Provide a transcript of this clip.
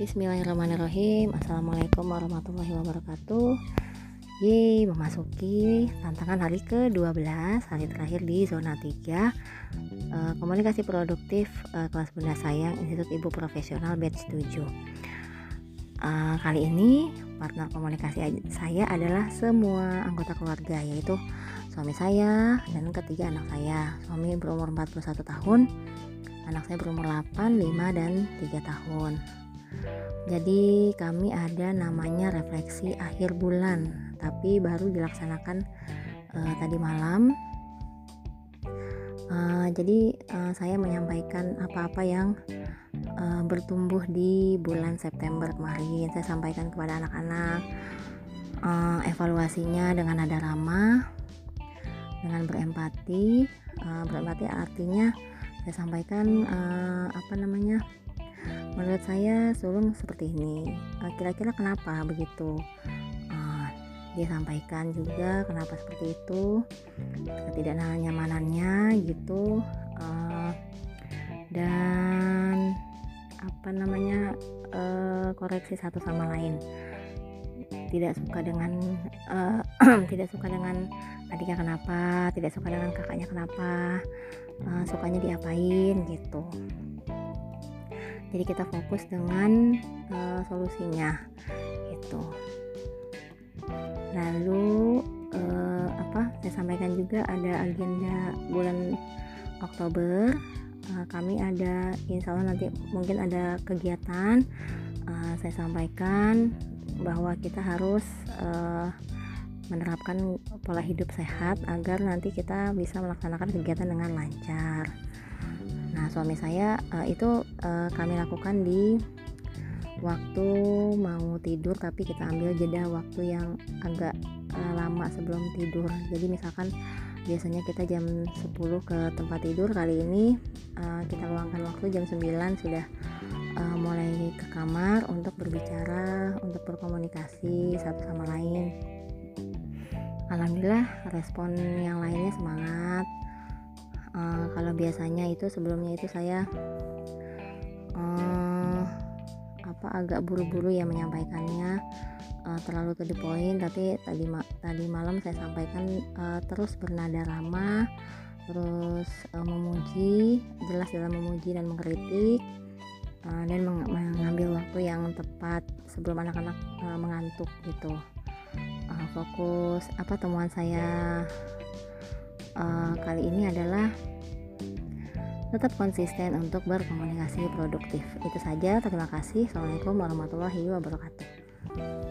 Bismillahirrahmanirrahim. Assalamualaikum warahmatullahi wabarakatuh. Yeay, memasuki tantangan hari ke-12 Hari terakhir di zona 3 uh, Komunikasi produktif uh, kelas bunda sayang Institut Ibu Profesional batch 7 uh, Kali ini partner komunikasi saya adalah semua anggota keluarga Yaitu suami saya dan ketiga anak saya. Suami berumur 41 tahun Anak saya berumur 8, 5, dan 3 tahun jadi kami ada namanya refleksi akhir bulan, tapi baru dilaksanakan uh, tadi malam. Uh, jadi uh, saya menyampaikan apa-apa yang uh, bertumbuh di bulan September kemarin. Saya sampaikan kepada anak-anak uh, evaluasinya dengan nada ramah, dengan berempati. Uh, berempati artinya saya sampaikan uh, apa namanya menurut saya sulung seperti ini. Uh, kira-kira kenapa begitu? Uh, dia sampaikan juga kenapa seperti itu ketidaknyamanannya gitu. Uh, dan apa namanya uh, koreksi satu sama lain. Tidak suka dengan uh, tidak suka dengan adiknya kenapa tidak suka dengan kakaknya kenapa uh, sukanya diapain gitu jadi kita fokus dengan uh, solusinya itu lalu uh, apa saya sampaikan juga ada agenda bulan Oktober. Uh, kami ada insya Allah nanti mungkin ada kegiatan. Uh, saya sampaikan bahwa kita harus uh, menerapkan pola hidup sehat agar nanti kita bisa melaksanakan kegiatan dengan lancar suami saya uh, itu uh, kami lakukan di waktu mau tidur tapi kita ambil jeda waktu yang agak uh, lama sebelum tidur. Jadi misalkan biasanya kita jam 10 ke tempat tidur kali ini uh, kita luangkan waktu jam 9 sudah uh, mulai ke kamar untuk berbicara, untuk berkomunikasi satu sama lain. Alhamdulillah respon yang lainnya semangat uh, kalau biasanya itu sebelumnya itu saya uh, apa agak buru-buru ya menyampaikannya. Uh, terlalu to the point tapi tadi ma tadi malam saya sampaikan uh, terus bernada ramah terus uh, memuji jelas dalam memuji dan mengkritik uh, dan meng mengambil waktu yang tepat sebelum anak-anak uh, mengantuk gitu. Uh, fokus apa temuan saya uh, kali ini adalah tetap konsisten untuk berkomunikasi produktif. Itu saja, terima kasih. Assalamualaikum warahmatullahi wabarakatuh.